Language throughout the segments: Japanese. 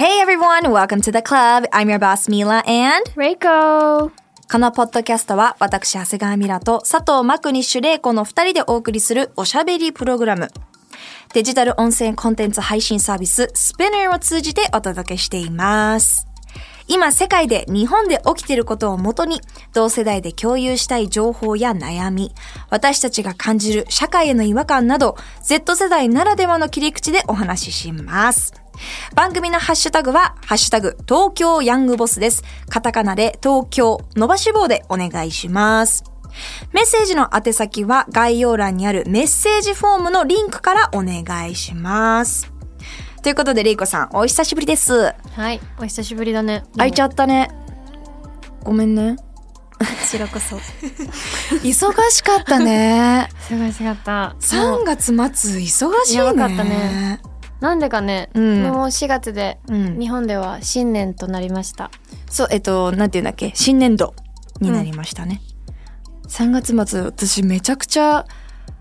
Hey everyone, welcome to the club. I'm your boss Mila and Reiko! このポッドキャストは私、長谷川ミラと佐藤マクニッシュ玲子の二人でお送りするおしゃべりプログラム。デジタル音声コンテンツ配信サービス Spinner を通じてお届けしています。今世界で日本で起きていることをもとに同世代で共有したい情報や悩み、私たちが感じる社会への違和感など Z 世代ならではの切り口でお話しします。番組のハッシュタグは、ハッシュタグ、東京ヤングボスです。カタカナで東京、伸ばし棒でお願いします。メッセージの宛先は概要欄にあるメッセージフォームのリンクからお願いします。ということで、レイコさん、お久しぶりです。はい、お久しぶりだね。開いちゃったね。ごめんね。こちらこそ。忙しかったね。忙しかった。3月末忙しいね。やばかったね。なんでかね、うん。もう4月で、うん。日本では新年となりました。そう、えっと、なんていうんだっけ、新年度になりましたね。3月末、私めちゃくちゃ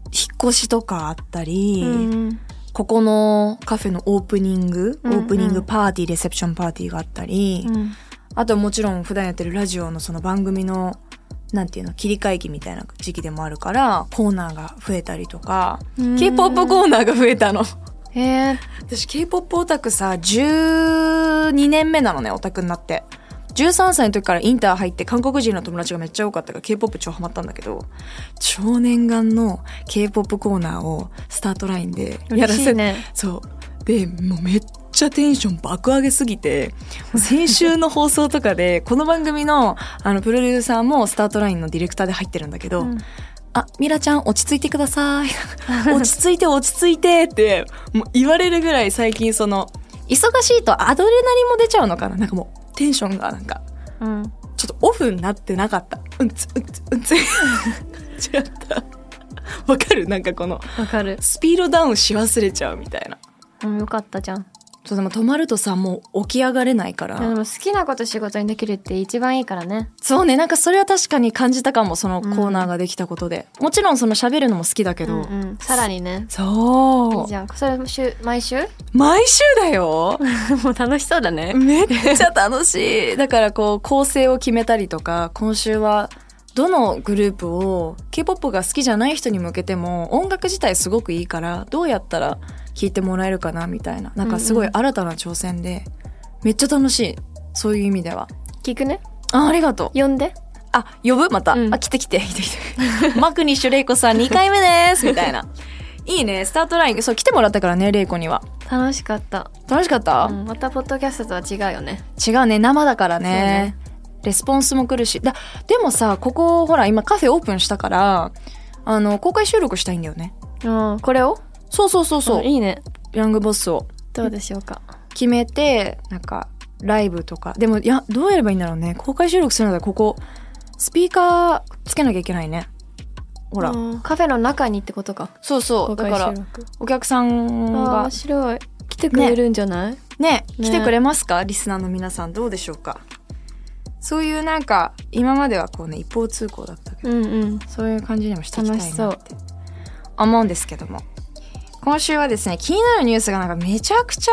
引っ越しとかあったり、うんここのカフェのオープニング、うんうん。オープニングパーティー、レセプションパーティーがあったり、うん。あともちろん普段やってるラジオのその番組の、なんていうの、切り替え期みたいな時期でもあるから、コーナーが増えたりとか、うん。K-POP コーナーが増えたの。へえ、私 K-POP オタクさ、12年目なのね、オタクになって。13歳の時からインター入って韓国人の友達がめっちゃ多かったから K-POP 超ハマったんだけど、超念願の K-POP コーナーをスタートラインでやらせね。そう。で、もうめっちゃテンション爆上げすぎて、先週の放送とかで、この番組の、あの、プロデューサーもスタートラインのディレクターで入ってるんだけど、うんあ、ミラちゃん落ち着いてください。落ち着いて落ち着いてって、もう言われるぐらい最近その、忙しいとアドレナリンも出ちゃうのかな？なんかもう、テンションがなんか、うん。ちょっとオフになってなかった。うんつ、うんつ、うんつ。違った。わかる？なんかこの、わかる。スピードダウンし忘れちゃうみたいな。うん、よかったじゃん。そうでも止まるとさもう起き上がれないからでも好きなこと仕事にできるって一番いいからね。そうねなんかそれは確かに感じたかもそのコーナーができたことで、もちろんその喋るのも好きだけど、うんうん。さらにね。そういいじゃん。それ週、毎週？毎週だよ もう楽しそうだね。めっちゃ楽しいだからこう構成を決めたりとか今週はどのグループを K-POP が好きじゃない人に向けても音楽自体すごくいいからどうやったら聴いてもらえるかなみたいななんかすごい新たな挑戦で、めっちゃ楽しいそういう意味では聞くね。あありがとう呼んで。あ、呼ぶ？また。うんあ、来て来て、来て来て。マクニッシュレイコさん2回目ですみたいな。いいね、スタートライン。そう、来てもらったからね、レイコには。楽しかった。楽しかった、うん、またポッドキャストとは違うよね。違うね、生だからね。レスポンスも来るし。だ、でもさ、ここ、ほら、今カフェオープンしたから、あの、公開収録したいんだよね。うん、これを？そうそうそうそう。んいいね。ヤングボスをどうでしょうか？決めて、なんか、ライブとか。でも、いや、どうやればいいんだろうね。公開収録するのだここ、スピーカーつけなきゃいけないね。ほら。うんカフェの中にってことか。そうそう。だから。お客さんが面白い。来てくれるんじゃない、ねね来てくれますか？リスナーの皆さんどうでしょうか？そういうなんか今まではこうね一方通行だったけど、うんうん。そういう感じにもしていきたいなって思うんですけども今週はですね気になるニュースがなんかめちゃくちゃ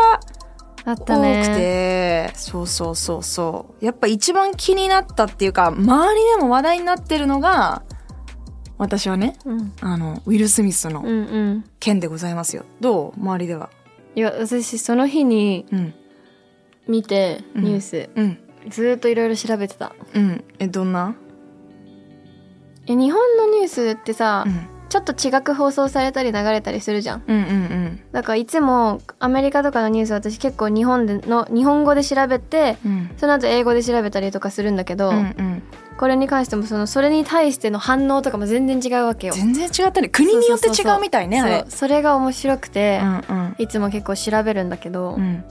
あっ多たね。くて、そうそうそうそう。やっぱ一番気になったっていうか周りでも話題になってるのが私はねうん。あのウィル・スミスのうんうん。件でございますよ。どう？周りでは。いや、私、その日にうん。見て、うん。ニュース、うん。ずーっといろいろ調べてた。うん。えどんな？え、日本のニュースってさ、うんちょっと違く放送されたり流れたりするじゃん。うんうんうん。だからいつもアメリカとかのニュース私結構日本での日本語で調べてうん。その後英語で調べたりとかするんだけど、うんうん。これに関してもそのそれに対しての反応とかも全然違うわけよ。全然違ったり国によって違うみたいねあれそうそれ。が面白くて、うんうん。いつも結構調べるんだけど、うん。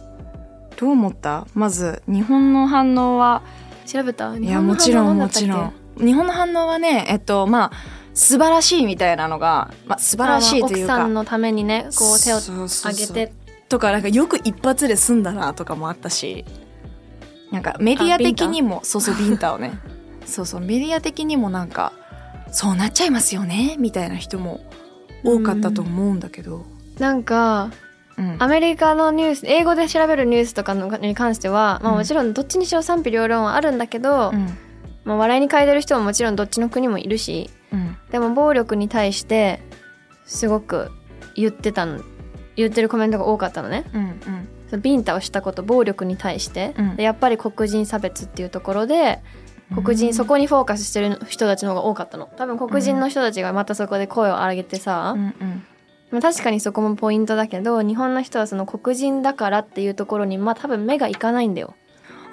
どう思った？まず日本の反応は。調べた？いやもちろんもちろん。日本の反応はねえっとまあ素晴らしいみたいなのが、まあ、素晴らしいというか。奥さんのためにねこう手をそうそう。そう上げて。とかなんかよく一発で済んだなとかもあったし。なんかメディア的にもそうそうビンタをね。そうそうメディア的にもなんかそうなっちゃいますよねみたいな人も多かったと思うんだけど、なんかうん。アメリカのニュース英語で調べるニュースとかのに関しては、まあ、うんもちろんどっちにしろ賛否両論はあるんだけど、うん。まあ、笑いに変えてる人ももちろんどっちの国もいるしうん。でも暴力に対してすごく言ってたの言ってるコメントが多かったのね。うんうん。そのビンタをしたこと暴力に対して、うん。でやっぱり黒人差別っていうところで黒人、そこにフォーカスしてる人たちの方が多かったの。多分黒人の人たちがまたそこで声を上げてさ、うんうん。まあ確かにそこもポイントだけど日本の人はその黒人だからっていうところにまあ多分目がいかないんだよ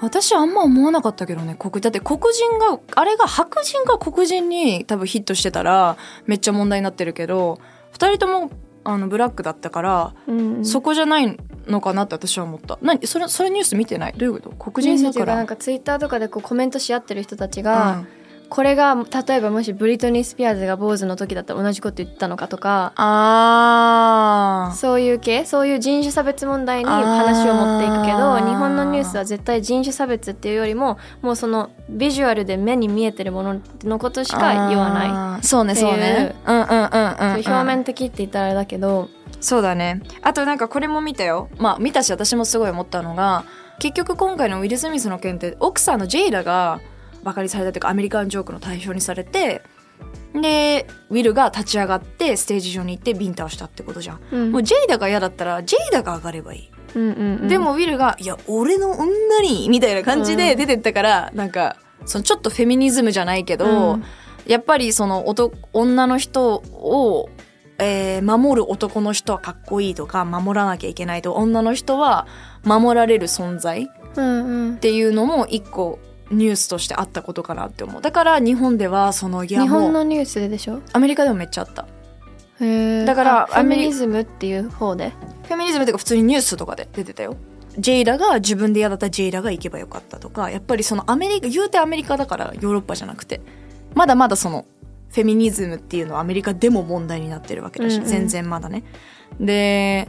私はあんま思わなかったけどね黒だって黒人があれが白人が黒人に多分ヒットしてたらめっちゃ問題になってるけど二人ともあのブラックだったから、うんそこじゃないのかなって私は思った。何それそれニュース見てない？どういうこと？黒人だから。なんかツイッターとかでこうコメントし合ってる人たちが、うんこれが例えばもしブリトニー・スピアーズが坊主の時だったら同じこと言ってたのかとかあー。そういう系？そういう人種差別問題に話を持っていくけど日本のニュースは絶対人種差別っていうよりももうそのビジュアルで目に見えてるもののことしか言わないそうねそうね。うんうんうんうん、表面的って言ったらあれだけど、そうだね。あとなんかこれも見たよ。まあ見たし私もすごい思ったのが結局今回のウィル・スミスの件って奥さんのジェイダがバカにされたというかアメリカンジョークの対象にされてでウィルが立ち上がってステージ上に行ってビンタをしたってことじゃん、うん。もうジェイダが嫌だったらジェイダが上がればいい、うんうんうん。でもウィルが「いや俺の女に」みたいな感じで出てったから、なんかそのちょっとフェミニズムじゃないけど、うん。やっぱりその男女の人を、えー守る男の人はかっこいいとか守らなきゃいけないと女の人は守られる存在っうんうん。ていうのも一個ニュースとしてあったことかなって思う。だから日本ではそのいや日本のニュースででしょ？アメリカでもめっちゃあった。だからあフェアメリミニズムっていう方で？フェミニズムっていうか普通にニュースとかで出てたよ。ジェイラが自分で嫌だったらジェイラが行けばよかったとかやっぱりそのアメリカ言うてアメリカだからヨーロッパじゃなくてまだまだそのフェミニズムっていうのはアメリカでも問題になってるわけだし、うんうん。全然まだね。で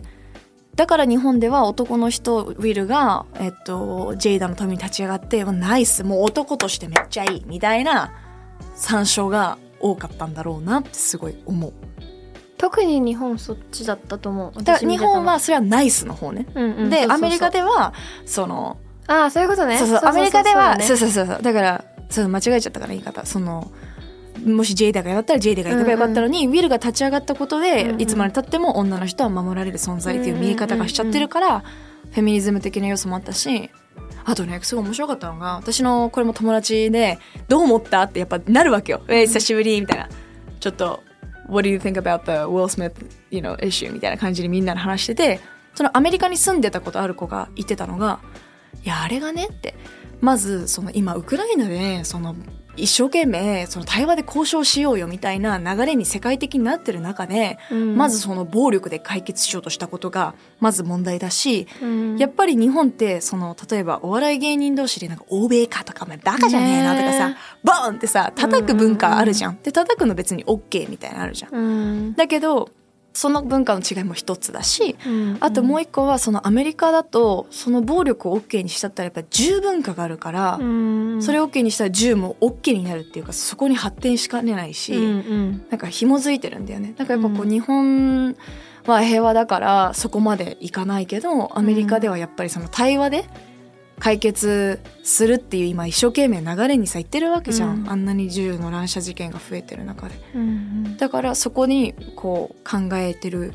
だから日本では男の人ウィルが、えっと、ジェイダのために立ち上がってナイスもう男としてめっちゃいいみたいな参照が多かったんだろうなってすごい思う。特に日本そっちだったと思うだから日本はそれはナイスの方ね。うんうんでアメリカではそのああそういうことね。そうそうアメリカではそうそうそうそうだからそう間違えちゃったから言い方。そのもしジェイダがやったらジェイダが行けばよかったのに、ウィルが立ち上がったことで、いつまでたっても女の人は守られる存在っていう見え方がしちゃってるから、フェミニズム的な要素もあったしあとねすごい面白かったのが私のこれも友達で「どう思った?」ってやっぱなるわけよ「えー久しぶり」みたいな。ちょっと「What do you think about the Will Smith you know, issue?」みたいな感じでみんなで話しててそのアメリカに住んでたことある子が言ってたのが「いやあれがね」って。まずその今ウクライナでその一生懸命その対話で交渉しようよみたいな流れに世界的になってる中で、うん。まずその暴力で解決しようとしたことがまず問題だし、うん。やっぱり日本ってその例えばお笑い芸人同士でなんか欧米かとかバカじゃねえなとかさ、ねボーンってさ叩く文化あるじゃん。で叩くの別に OK みたいなのあるじゃん。うん。だけどその文化の違いも一つだし、うん。あともう一個はそのアメリカだとその暴力を OK にしちゃったらやっぱ銃文化があるから、うん。それを OK にしたら銃も OK になるっていうかそこに発展しかねないし、うんうん。なんか紐づいてるんだよね。だからやっぱこううん。日本は平和だからそこまでいかないけどアメリカではやっぱりその対話で解決するっていう今一生懸命流れにさ言ってるわけじゃん、うん。あんなに銃の乱射事件が増えてる中で。うんだからそこにこう考えてる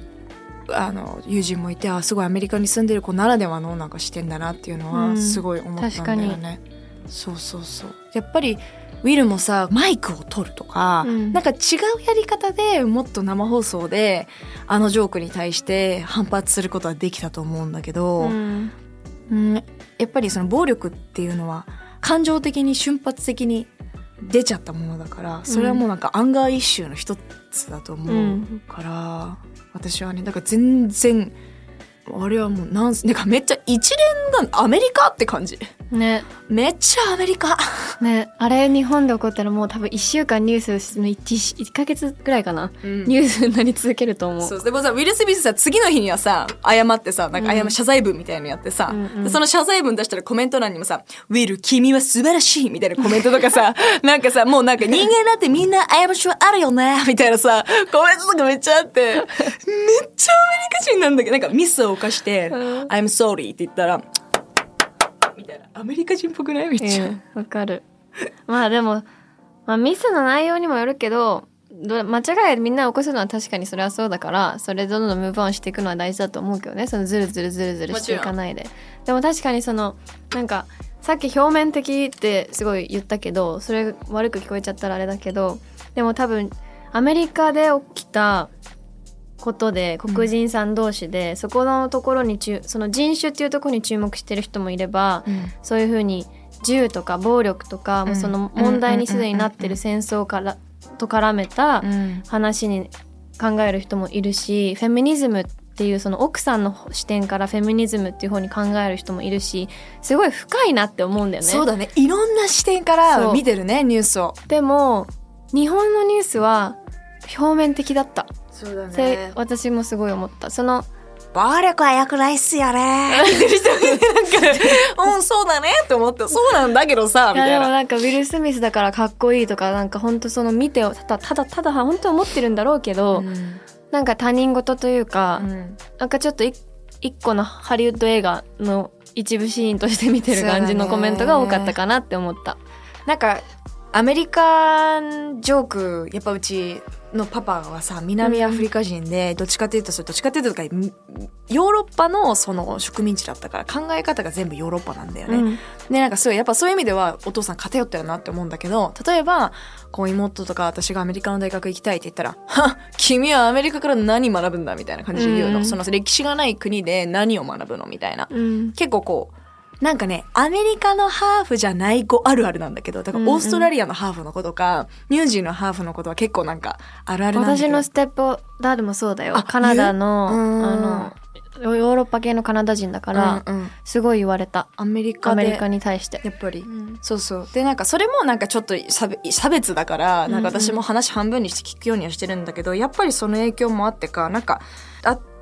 あの友人もいてあすごいアメリカに住んでる子ならではのなんか視点だなっていうのはうん。すごい思ったんだよ確かね。そうそうそう。やっぱりウィルもさマイクを取るとか、うん。なんか違うやり方でもっと生放送であのジョークに対して反発することはできたと思うんだけど、うんうん。やっぱりその暴力っていうのは感情的に瞬発的に出ちゃったものだからそれはもうなんかアンガーイッシューの一つだと思うから、私はねだから全然あれはもうなんすなんかめっちゃ一連がアメリカって感じ。ね。めっちゃアメリカ。ね。あれ日本で起こったらもう多分1週間ニュースの 1, 1ヶ月ぐらいかな、うん。ニュースになり続けると思う。そう。でもさウィル・スミスさ次の日にはさ謝ってさなんか謝、うん。謝罪文みたいなのやってさ、うんうん。でその謝罪文出したらコメント欄にもさ「ウィル君は素晴らしい」みたいなコメントとかさ なんかさもうなんか人間だってみんな過ちはあるよねみたいなさコメントとかめっちゃあって めっちゃアメリカ人なんだけどなんかミスを犯して「うん。I'm sorry」って言ったらみたいな。アメリカ人っぽくない？めっちゃ。うんわかる。まあでも、まあ、ミスの内容にもよるけどど間違いみんな起こすのは確かにそれはそうだからそれどんどんムーブオンしていくのは大事だと思うけどね。そのズルズルズルズルしていかないで。でも確かにそのなんかさっき表面的ってすごい言ったけどそれ悪く聞こえちゃったらあれだけどでも多分アメリカで起きたことで黒人さん同士で、そこのところに注その人種っていうところに注目してる人もいれば、そういうふうに銃とか暴力とか、もうその問題にすでになってる戦争からと絡めたうん。話に考える人もいるしフェミニズムっていうその奥さんの視点からフェミニズムっていう方に考える人もいるしすごい深いなって思うんだよね。そうだね。いろんな視点から見てるねニュースを。でも日本のニュースは表面的だった。そうだで私もすごい思った。その暴力は良くないっすよね。うん、そうだねって思って、そうなんだけどさ、みたいな。でもなんかウィル・スミスだからかっこいいとかなんか本当その見てただただただ本当思ってるんだろうけど、うんなんか他人事というか、うんなんかちょっとい一個のハリウッド映画の一部シーンとして見てる感じのコメントが多かったかなって思った。なんか、アメリカンジョーク、やっぱうちのパパはさ、南アフリカ人で、どっちかというと、それどっちかというとか、ヨーロッパのその植民地だったから、考え方が全部ヨーロッパなんだよね。うんで、なんかすごい、やっぱそういう意味ではお父さん偏ってるなって思うんだけど、例えば、こう妹とか私がアメリカの大学行きたいって言ったら、は君はアメリカから何学ぶんだみたいな感じで言うの。うんその歴史がない国で何を学ぶのみたいな。うん結構こう、なんかね、アメリカのハーフじゃない子あるあるなんだけど、だからうんうんオーストラリアのハーフの子とか、ニュージーのハーフの子とは結構なんかあるあるなんだけど。私のステップダードもそうだよあカナダのあのヨーロッパ系のカナダ人だから、うんうんすごい言われたアメリカで。アメリカに対して。やっぱり。うんそうそう。で、なんかそれもなんかちょっと差別差別だから、なんか私も話半分にして聞くようにはしてるんだけど、やっぱりその影響もあってか、なんか、あって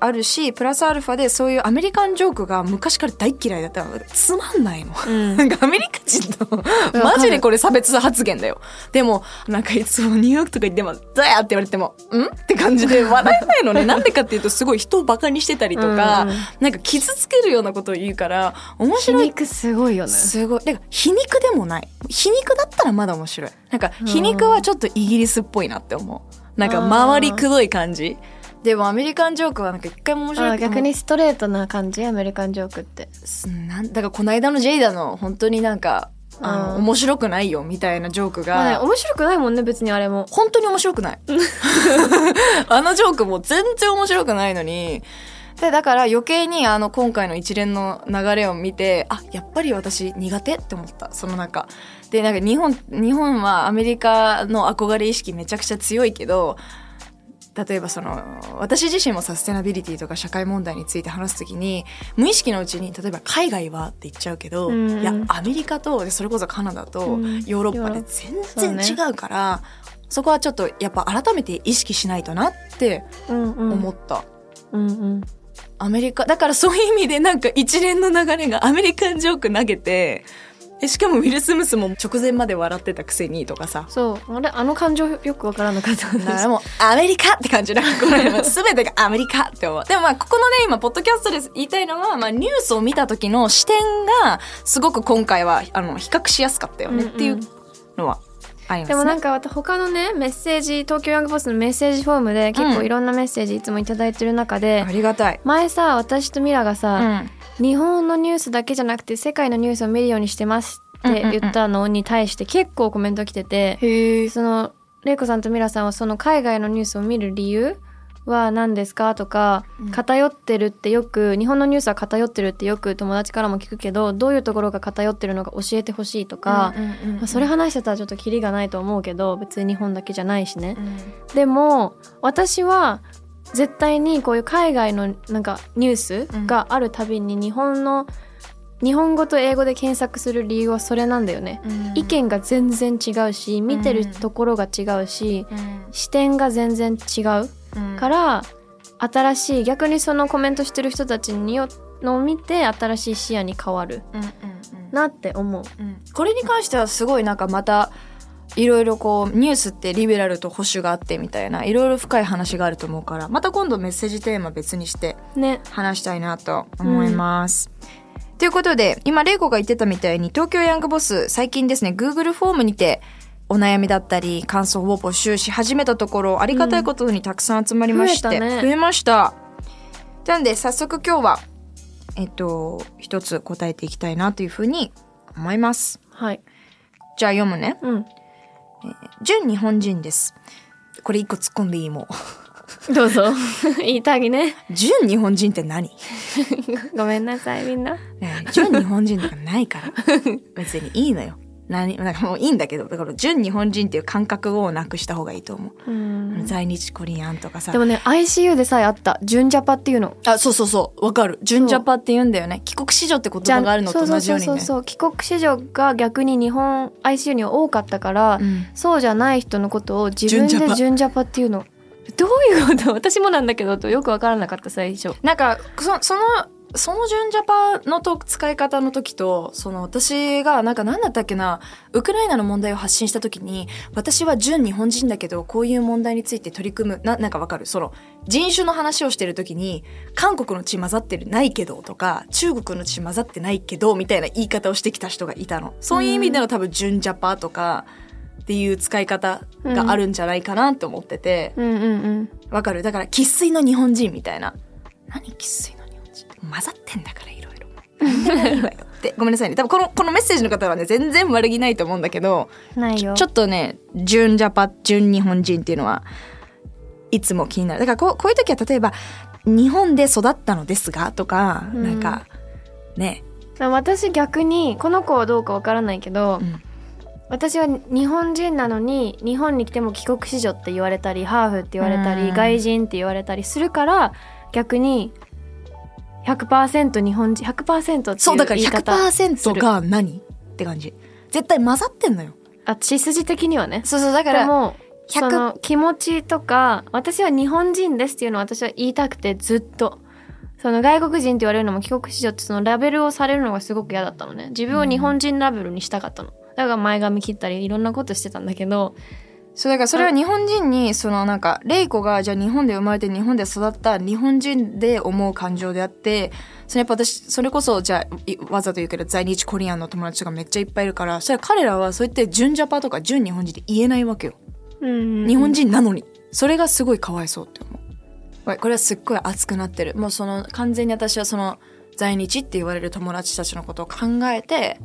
あるし、プラスアルファでそういうアメリカンジョークが昔から大嫌いだったの。つまんないの。うん なんかアメリカ人と、るマジでこれ差別発言だよ。でも、なんかいつもニューヨークとか行っても、どうやって言われても、ん？って感じで笑えないのね。なんでかっていうと、すごい人をバカにしてたりとか、うんうんなんか傷つけるようなことを言うから、面皮白い肉すごいよね。すごい。だから皮肉でもない。皮肉だったらまだ面白い。なんか皮肉はちょっとイギリスっぽいなって思う。なんか周りくどい感じ。でもアメリカンジョークはなんか一回も面白いあ逆にストレートな感じ？アメリカンジョークって。なんだからこの間のジェイダの本当になんか、あの、うん面白くないよみたいなジョークまあね、が、面白くないもんね別にあれも。本当に面白くない。あのジョークも全然面白くないのに、で、だから余計にあの今回の一連の流れを見て、あ、やっぱり私苦手って思った。その中。で、なんか日本、日本はアメリカの憧れ意識めちゃくちゃ強いけど、例えばその、私自身もサステナビリティとか社会問題について話すときに、無意識のうちに、例えば海外はって言っちゃうけど、うんうんいや、アメリカと、でそれこそカナダとうんヨーロッパで全然違うから、そこはちょっとやっぱ改めて意識しないとなってうんうん。思った。うんうん。アメリカ、だからそういう意味でなんか一連の流れがアメリカンジョーク投げて、えしかもウィル・スムスも直前まで笑ってたくせにとかさ。そう。あれ、あの感情よくわからなかった。だからもうアメリカって感じなんかこれ全てがアメリカって思う。でもまあここのね今ポッドキャストで言いたいのはまあニュースを見た時の視点がすごく今回はあの比較しやすかったよねっていうのはありますね。でもなんか私他のねメッセージ東京ヤングポストのメッセージフォームで結構いろんなメッセージいつもいただいてる中で、ありがたい。前さ私とミラがうさ、ん。日本のニュースだけじゃなくて世界のニュースを見るようにしてますって言ったのに対して結構コメント来てて、へえ。そのレイコさんとミラさんはその海外のニュースを見る理由は何ですかとか、うん偏ってるってよく日本のニュースは偏ってるってよく友達からも聞くけどどういうところが偏ってるのか教えてほしいとか、うんうんうんまあ、それ話してたらちょっとキリがないと思うけど別に日本だけじゃないしねう。んでも私は絶対にこういう海外のなんかニュースがあるたびに日本の日本語と英語で検索する理由はそれなんだよね。意見が全然違うし見てるところが違うし、視点が全然違うから、新しい逆にそのコメントしてる人たちによのを見て新しい視野に変わるうんうんうん。なって思う。うん。これに関してはすごいなんかまたいろいろこうニュースってリベラルと保守があってみたいないろいろ深い話があると思うからまた今度メッセージテーマ別にしてね。話したいなと思います。ということで今玲子が言ってたみたいに東京ヤングボス最近ですね Google フォームにてお悩みだったり感想を募集し始めたところありがたいことにたくさん集まりまして、増えたね増えました。なので早速今日はえっと一つ答えていきたいなというふうに思います。はい。じゃあ読むね。うん。純日本人です。これ一個突っ込んでいいもどうぞ。言いたぎね。う。純日本人って何？ごめんなさい、みんな。純日本人とかないから。別にいいのよ。何なんかもういいんだけど、だから純日本人っていう感覚をなくした方がいいと思う。うん。在日コリアンとかさで。もね、ICU でさえあった。純ジャパっていうの。あ、そうそうそう。わかる。純ジャパって言うんだよね。帰国子女って言葉があるのと同じようにね。そうそうそうそう。帰国子女が逆に日本 ICU には多かったから、うんそうじゃない人のことを自分で純ジャパっていうの。どういうこと？私もなんだけどとよくわからなかった最初。なんかそそのその純ジャパのと使い方の時とその私がなんか何だったっけなウクライナの問題を発信した時に私は純日本人だけどこういう問題について取り組むななんかわかる？その人種の話をしてる時に韓国の血混ざってるないけどとか中国の血混ざってないけどみたいな言い方をしてきた人がいたの。そういう意味での多分純ジャパとかっていう使い方があるんじゃないかなと思ってて、うん。うんうん。わかる？だから生粋の日本人みたいな。何？生粋の？日本人混ざってんだからいろいろ。でごめんなさいね。多分このこのメッセージの方はね全然悪気ないと思うんだけどないよ。ちょっとね純ジャパ純日本人っていうのはいつも気になる。だからこうこういう時は例えば日本で育ったのですがとか、うん。なんかね。私逆にこの子はどうかわからないけど、うん。私は日本人なのに日本に来ても帰国子女って言われたりハーフって言われたり、うん。外人って言われたりするから逆に100%日本人100%っていうそうだから言い方100%が何って感じ。絶対混ざってんのよ。あ血筋的にはね。そうそうだからでも100その気持ちとか私は日本人ですっていうのを私は言いたくてずっと。その外国人って言われるのも帰国子女ってそのラベルをされるのがすごく嫌だったのね。自分を日本人ラベルにしたかったの。だから前髪切ったりいろんなことしてたんだけどそうだからそれは日本人にそのなんかレイコがじゃあ日本で生まれて日本で育った日本人で思う感情であってそれやっぱ私それこそじゃあいわざと言うけど在日コリアンの友達とかめっちゃいっぱいいるからそれは彼らはそうやって純ジャパとか純日本人って言えないわけよ。日本人なのに。それがすごいかわいそうって思う。これはすっごい熱くなってる。もうその完全に私はその在日って言われる友達たちのことを考えて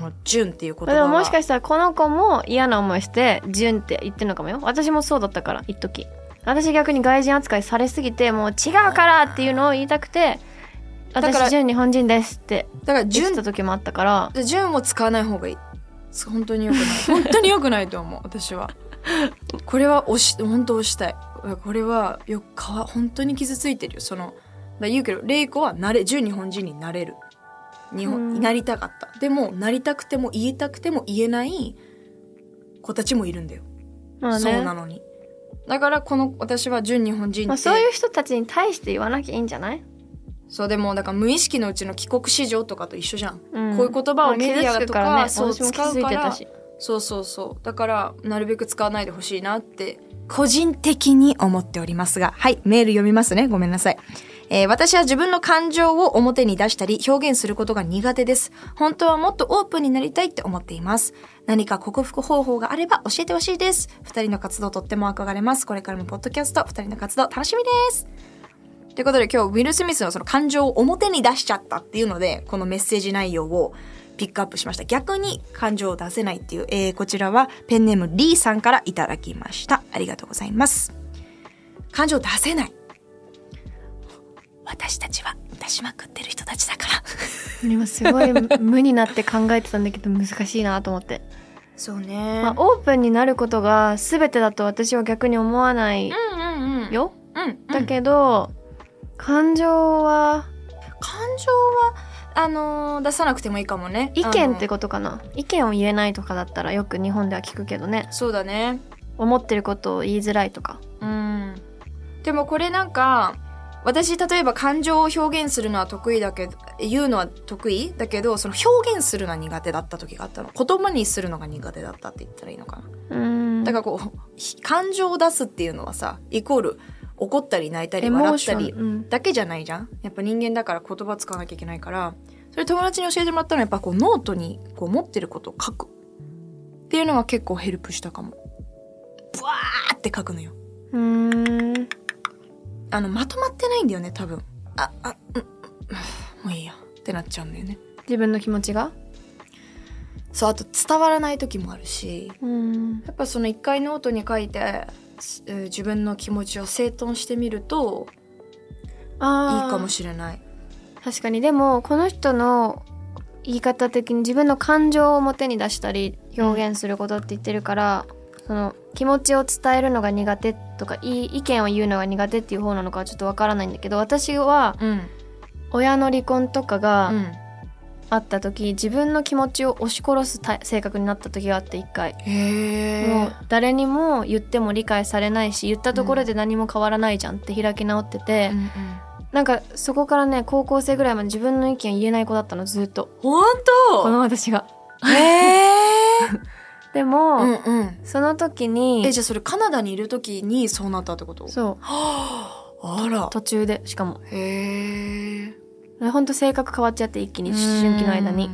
この純っていう言葉ではももしかしたらこの子も嫌な思いして「純」って言ってるのかもよ。私もそうだったから一時。私逆に外人扱いされすぎてもう違うからっていうのを言いたくて「だから私純日本人です」ってだから言った時もあったから。で純を使わない方がいい。本当に良くない。本当に良くないと思う私は。これは押し本当押したい。これはよくかわ本当に傷ついてるよ。そのだ言うけど玲子はなれ純日本人になれる日本うん。になりたかった。でもなりたくても言いたくても言えない子たちもいるんだよ、まあね。そうなのに。だからこの私は純日本人って、まあ、そういう人たちに対して言わなきゃいいんじゃない、そうでもだから無意識のうちの帰国子女とかと一緒じゃん。うん。こういう言葉をメディアとかまあそう傷つくから。そうそうそう。だから、なるべく使わないでほしいなって、個人的に思っておりますが、はい、メール読みますね。ごめんなさい。えー私は自分の感情を表に出したり表現することが苦手です。本当はもっとオープンになりたいって思っています。何か克服方法があれば教えてほしいです。二人の活動とっても憧れます。これからもポッドキャスト、二人の活動楽しみです。ということで今日ウィル・スミスのその感情を表に出しちゃったっていうのでこのメッセージ内容をピックアップしました逆に感情を出せないっていう、えーこちらはペンネームリーさんからいただきましたありがとうございます感情を出せない私たちは出しまくってる人たちだから。今すごい無になって考えてたんだけど難しいなと思って、そうね。まあ、オープンになることが全てだと私は逆に思わないうんうんうん。よ、ううん。だけど、感情は感情は、あのー出さなくてもいいかもね。意見ってことかな。意見を言えないとかだったらよく日本では聞くけどね。そうだね。思ってることを言いづらいとか。うん。でもこれなんか、私例えば感情を表現するのは得意だけど、言うのは得意だけど、その表現するのは苦手だった時があったの。言葉にするのが苦手だったって言ったらいいのかな？うんだからこう、ひ感情を出すっていうのはさ、イコール怒ったり泣いたり笑ったりだけじゃないじゃんやっぱ人間だから言葉使わなきゃいけないから、それ友達に教えてもらったのはやっぱこうノートにこう思ってることを書く。っていうのは結構ヘルプしたかも。ブワーって書くのよ。うーんあの、まとまってないんだよね、多分。あ、あ、うん、うんもういいや。ってなっちゃうんだよね。自分の気持ちが？そう、あと伝わらない時もあるし、うんやっぱその一回ノートに書いて、自分の気持ちを整頓してみるといいかもしれない。確かにでもこの人の言い方的に自分の感情を表に出したり表現することって言ってるから、その気持ちを伝えるのが苦手とかいい意見を言うのが苦手っていう方なのかはちょっとわからないんだけど私はうん。親の離婚とかうがん。あった時、自分の気持ちを押し殺すた性格になった時があって一回、へもう誰にも言っても理解されないし言ったところで何も変わらないじゃんって開き直ってて、うんうん。なんかそこからね高校生ぐらいまで自分の意見言えない子だったのずっとほんこの私がとへー でも、うんうん。その時にえ、じゃあそれカナダにいる時にそうなったってこと？そう。あら。途中でしかも。へえ。ほんと性格変わっちゃって一気に思春期の間に。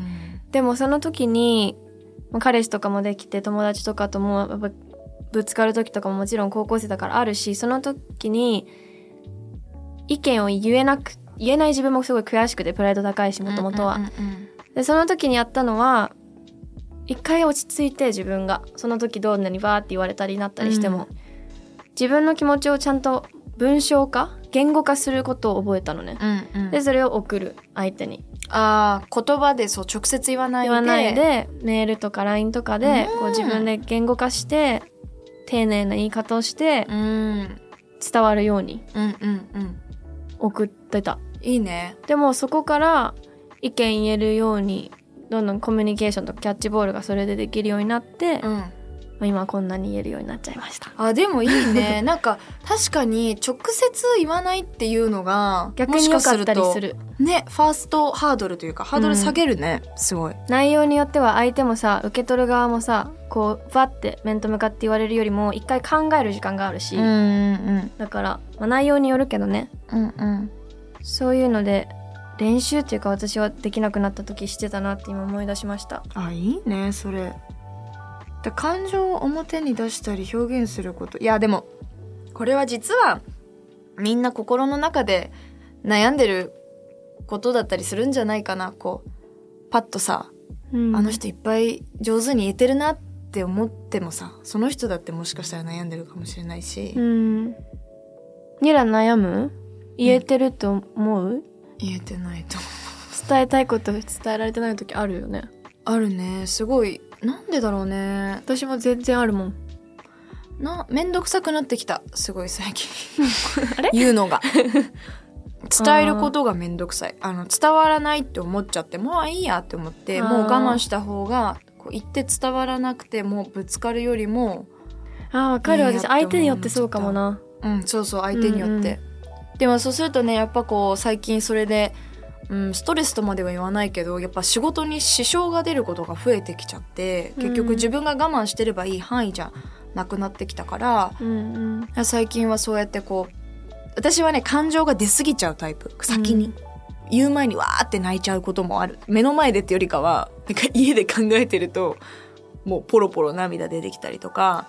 でもその時にまあ彼氏とかもできて友達とかともやっぱぶつかる時とかももちろん高校生だからあるしその時に意見を言えなく言えない自分もすごい悔しくてプライド高いしもともとは。でその時にやったのは一回落ち着いて自分がその時どんなにバーって言われたりなったりしても、自分の気持ちをちゃんと文章化言語化することを覚えたのね、うんうんでそれを送る相手にああ、言葉でそう直接言わないで。言わないでメールとか LINE とかでうんこう自分で言語化して丁寧な言い方をしてうん。伝わるようにうんうんうん。送ってたいいね。でもそこから意見言えるようにどんどんコミュニケーションとかキャッチボールがそれでできるようになって、うん。まあ今はこんなに言えるようになっちゃいましたあ、でもいいね。なんか、確かに直接言わないっていうのが、逆に良かったりする。ね、ファーストハードルというか、ハードル下げるね。すごい。内容によっては相手もさ受け取る側もさこうバッて面と向かって言われるよりも一回考える時間があるし、んうんだから、まあ、内容によるけどねうん。うんうん。そういうので練習っていうか私はできなくなった時してたなって今思い出しましたあ、いいね、それ。で感情を表に出したり表現すること。いや、でも、これは実は、みんな心の中で悩んでることだったりするんじゃないかな。こう、パッとさ、うんあの人いっぱい上手に言えてるなって思ってもさ、その人だってもしかしたら悩んでるかもしれないし、うんニラ悩む？言えてると思う、言えてないと。伝えたいこと伝えられてない時あるよねあるね。すごい、なんでだろうね。私も全然あるもんな、めんどくさくなってきた。すごい最近。あれ？言うのが。伝えることがめんどくさい。あの、伝わらないって思っちゃって、もういいやって思って、もう我慢した方が、こう言って伝わらなくてもぶつかるよりも、あーわかる私相手によってそうかもなうん、そうそう、相手によって。でもそうするとね、やっぱこう、最近それで、うん、ストレスとまでは言わないけど、やっぱ仕事に支障が出ることが増えてきちゃって、結局うん自分が我慢してればいい範囲じゃなくなってきたから、うんうん最近はそうやってこう、私はね、感情が出過ぎちゃうタイプ。先に。言う前にわーって泣いちゃうこともある。目の前でってよりかは、なんか家で考えてると、もうポロポロ涙出てきたりとか、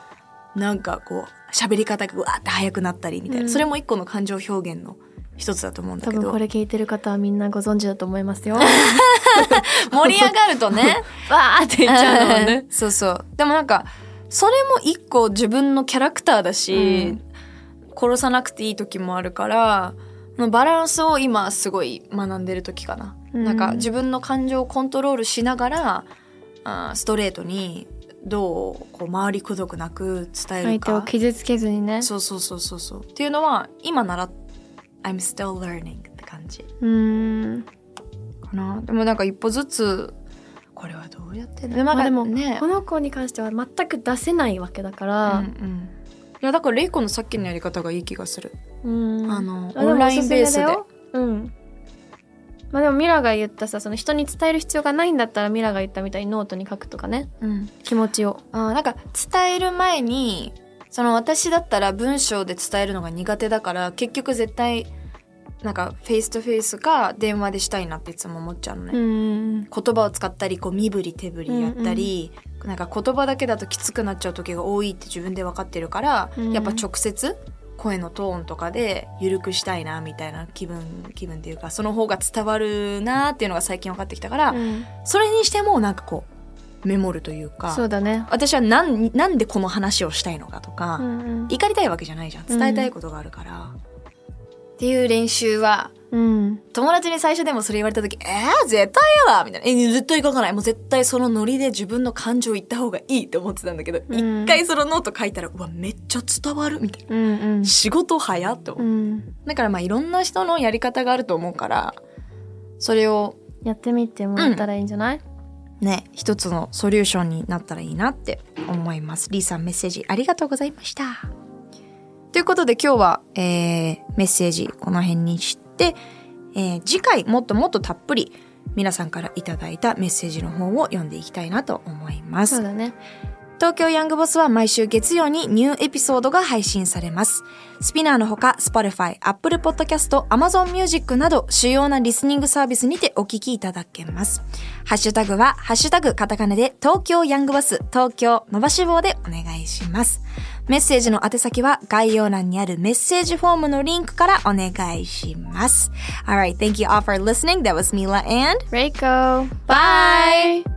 なんかこう、喋り方がわーって速くなったりみたいな。うんそれも一個の感情表現の一つだと思うんだ多けど。分これ聞いてる方はみんなご存知だと思いますよ 盛り上がるとね。わーって言っちゃうのもんねそうそう。でもなんか、それも一個自分のキャラクターだし、殺さなくていい時もあるから、バランスを今すごい学んでる時かな。うんなんか自分の感情をコントロールしながら、あーストレートにどうこう回りくどくなく伝える相手をか傷つけずにね。そうそうそうそうそう。っていうのは今なら I'm still learning って感じ。うーん。かな。でもなんか一歩ずつこれはどうやってで,、まあ、でも、ね。この子に関しては全く出せないわけだかうんら、うん。いやだからレイコのさっきのやり方がいい気がする、うん。あのオンラインベースで。うんまあでもミラが言ったさその人に伝える必要がないんだったらミラが言ったみたいにノートに書くとかね。うん。気持ちを。あーなんか伝える前にその私だったら文章で伝えるのが苦手だから結局絶対なんかフェイスとフェイスか電話でしたいなっていつも思っちゃうのね、ん言葉を使ったりこう身振り手振りやったり、なんか言葉だけだときつくなっちゃう時が多いって自分で分かってるから、うん。やっぱ直接声のトーンとかで緩くしたいなみたいな気分気分っていうかその方が伝わるなっていうのが最近分かってきたから、うん。それにしてもなんかこうメモるというかそうだね。私はなんなんでこの話をしたいのかとか、うん怒りたいわけじゃないじゃん。伝えたいことがあるから、っていう練習はうん友達に最初でもそれ言われた時、えー、絶対嫌だみたいな。え、絶対書かない。もう絶対そのノリで自分の感情言った方がいいって思ってたんだけど、一、うん回そのノート書いたら、うわ、めっちゃ伝わるみたいな。うんうん仕事早って思う。うんだからまあいろんな人のやり方があると思うから、それをやってみてもらったらいいんじゃない、ね、一つのソリューションになったらいいなって思います。リーさんメッセージありがとうございました。ということで今日は、えー、メッセージこの辺にして、えー次回もっともっとたっぷり皆さんからいただいたメッセージの方を読んでいきたいなと思います。そうだね東京ヤングボスは毎週月曜にニューエピソードが配信されます。スピナーのほか、Spotify、Apple Podcast、Amazon Music など主要なリスニングサービスにてお聞きいただけます。ハッシュタグは、ハッシュタグカタカナで東京ヤングボス、東京伸ばし棒でお願いします。メッセージの宛先は概要欄にあるメッセージフォームのリンクからお願いします。Alright, thank you all for listening. That was Mila and Reiko Bye!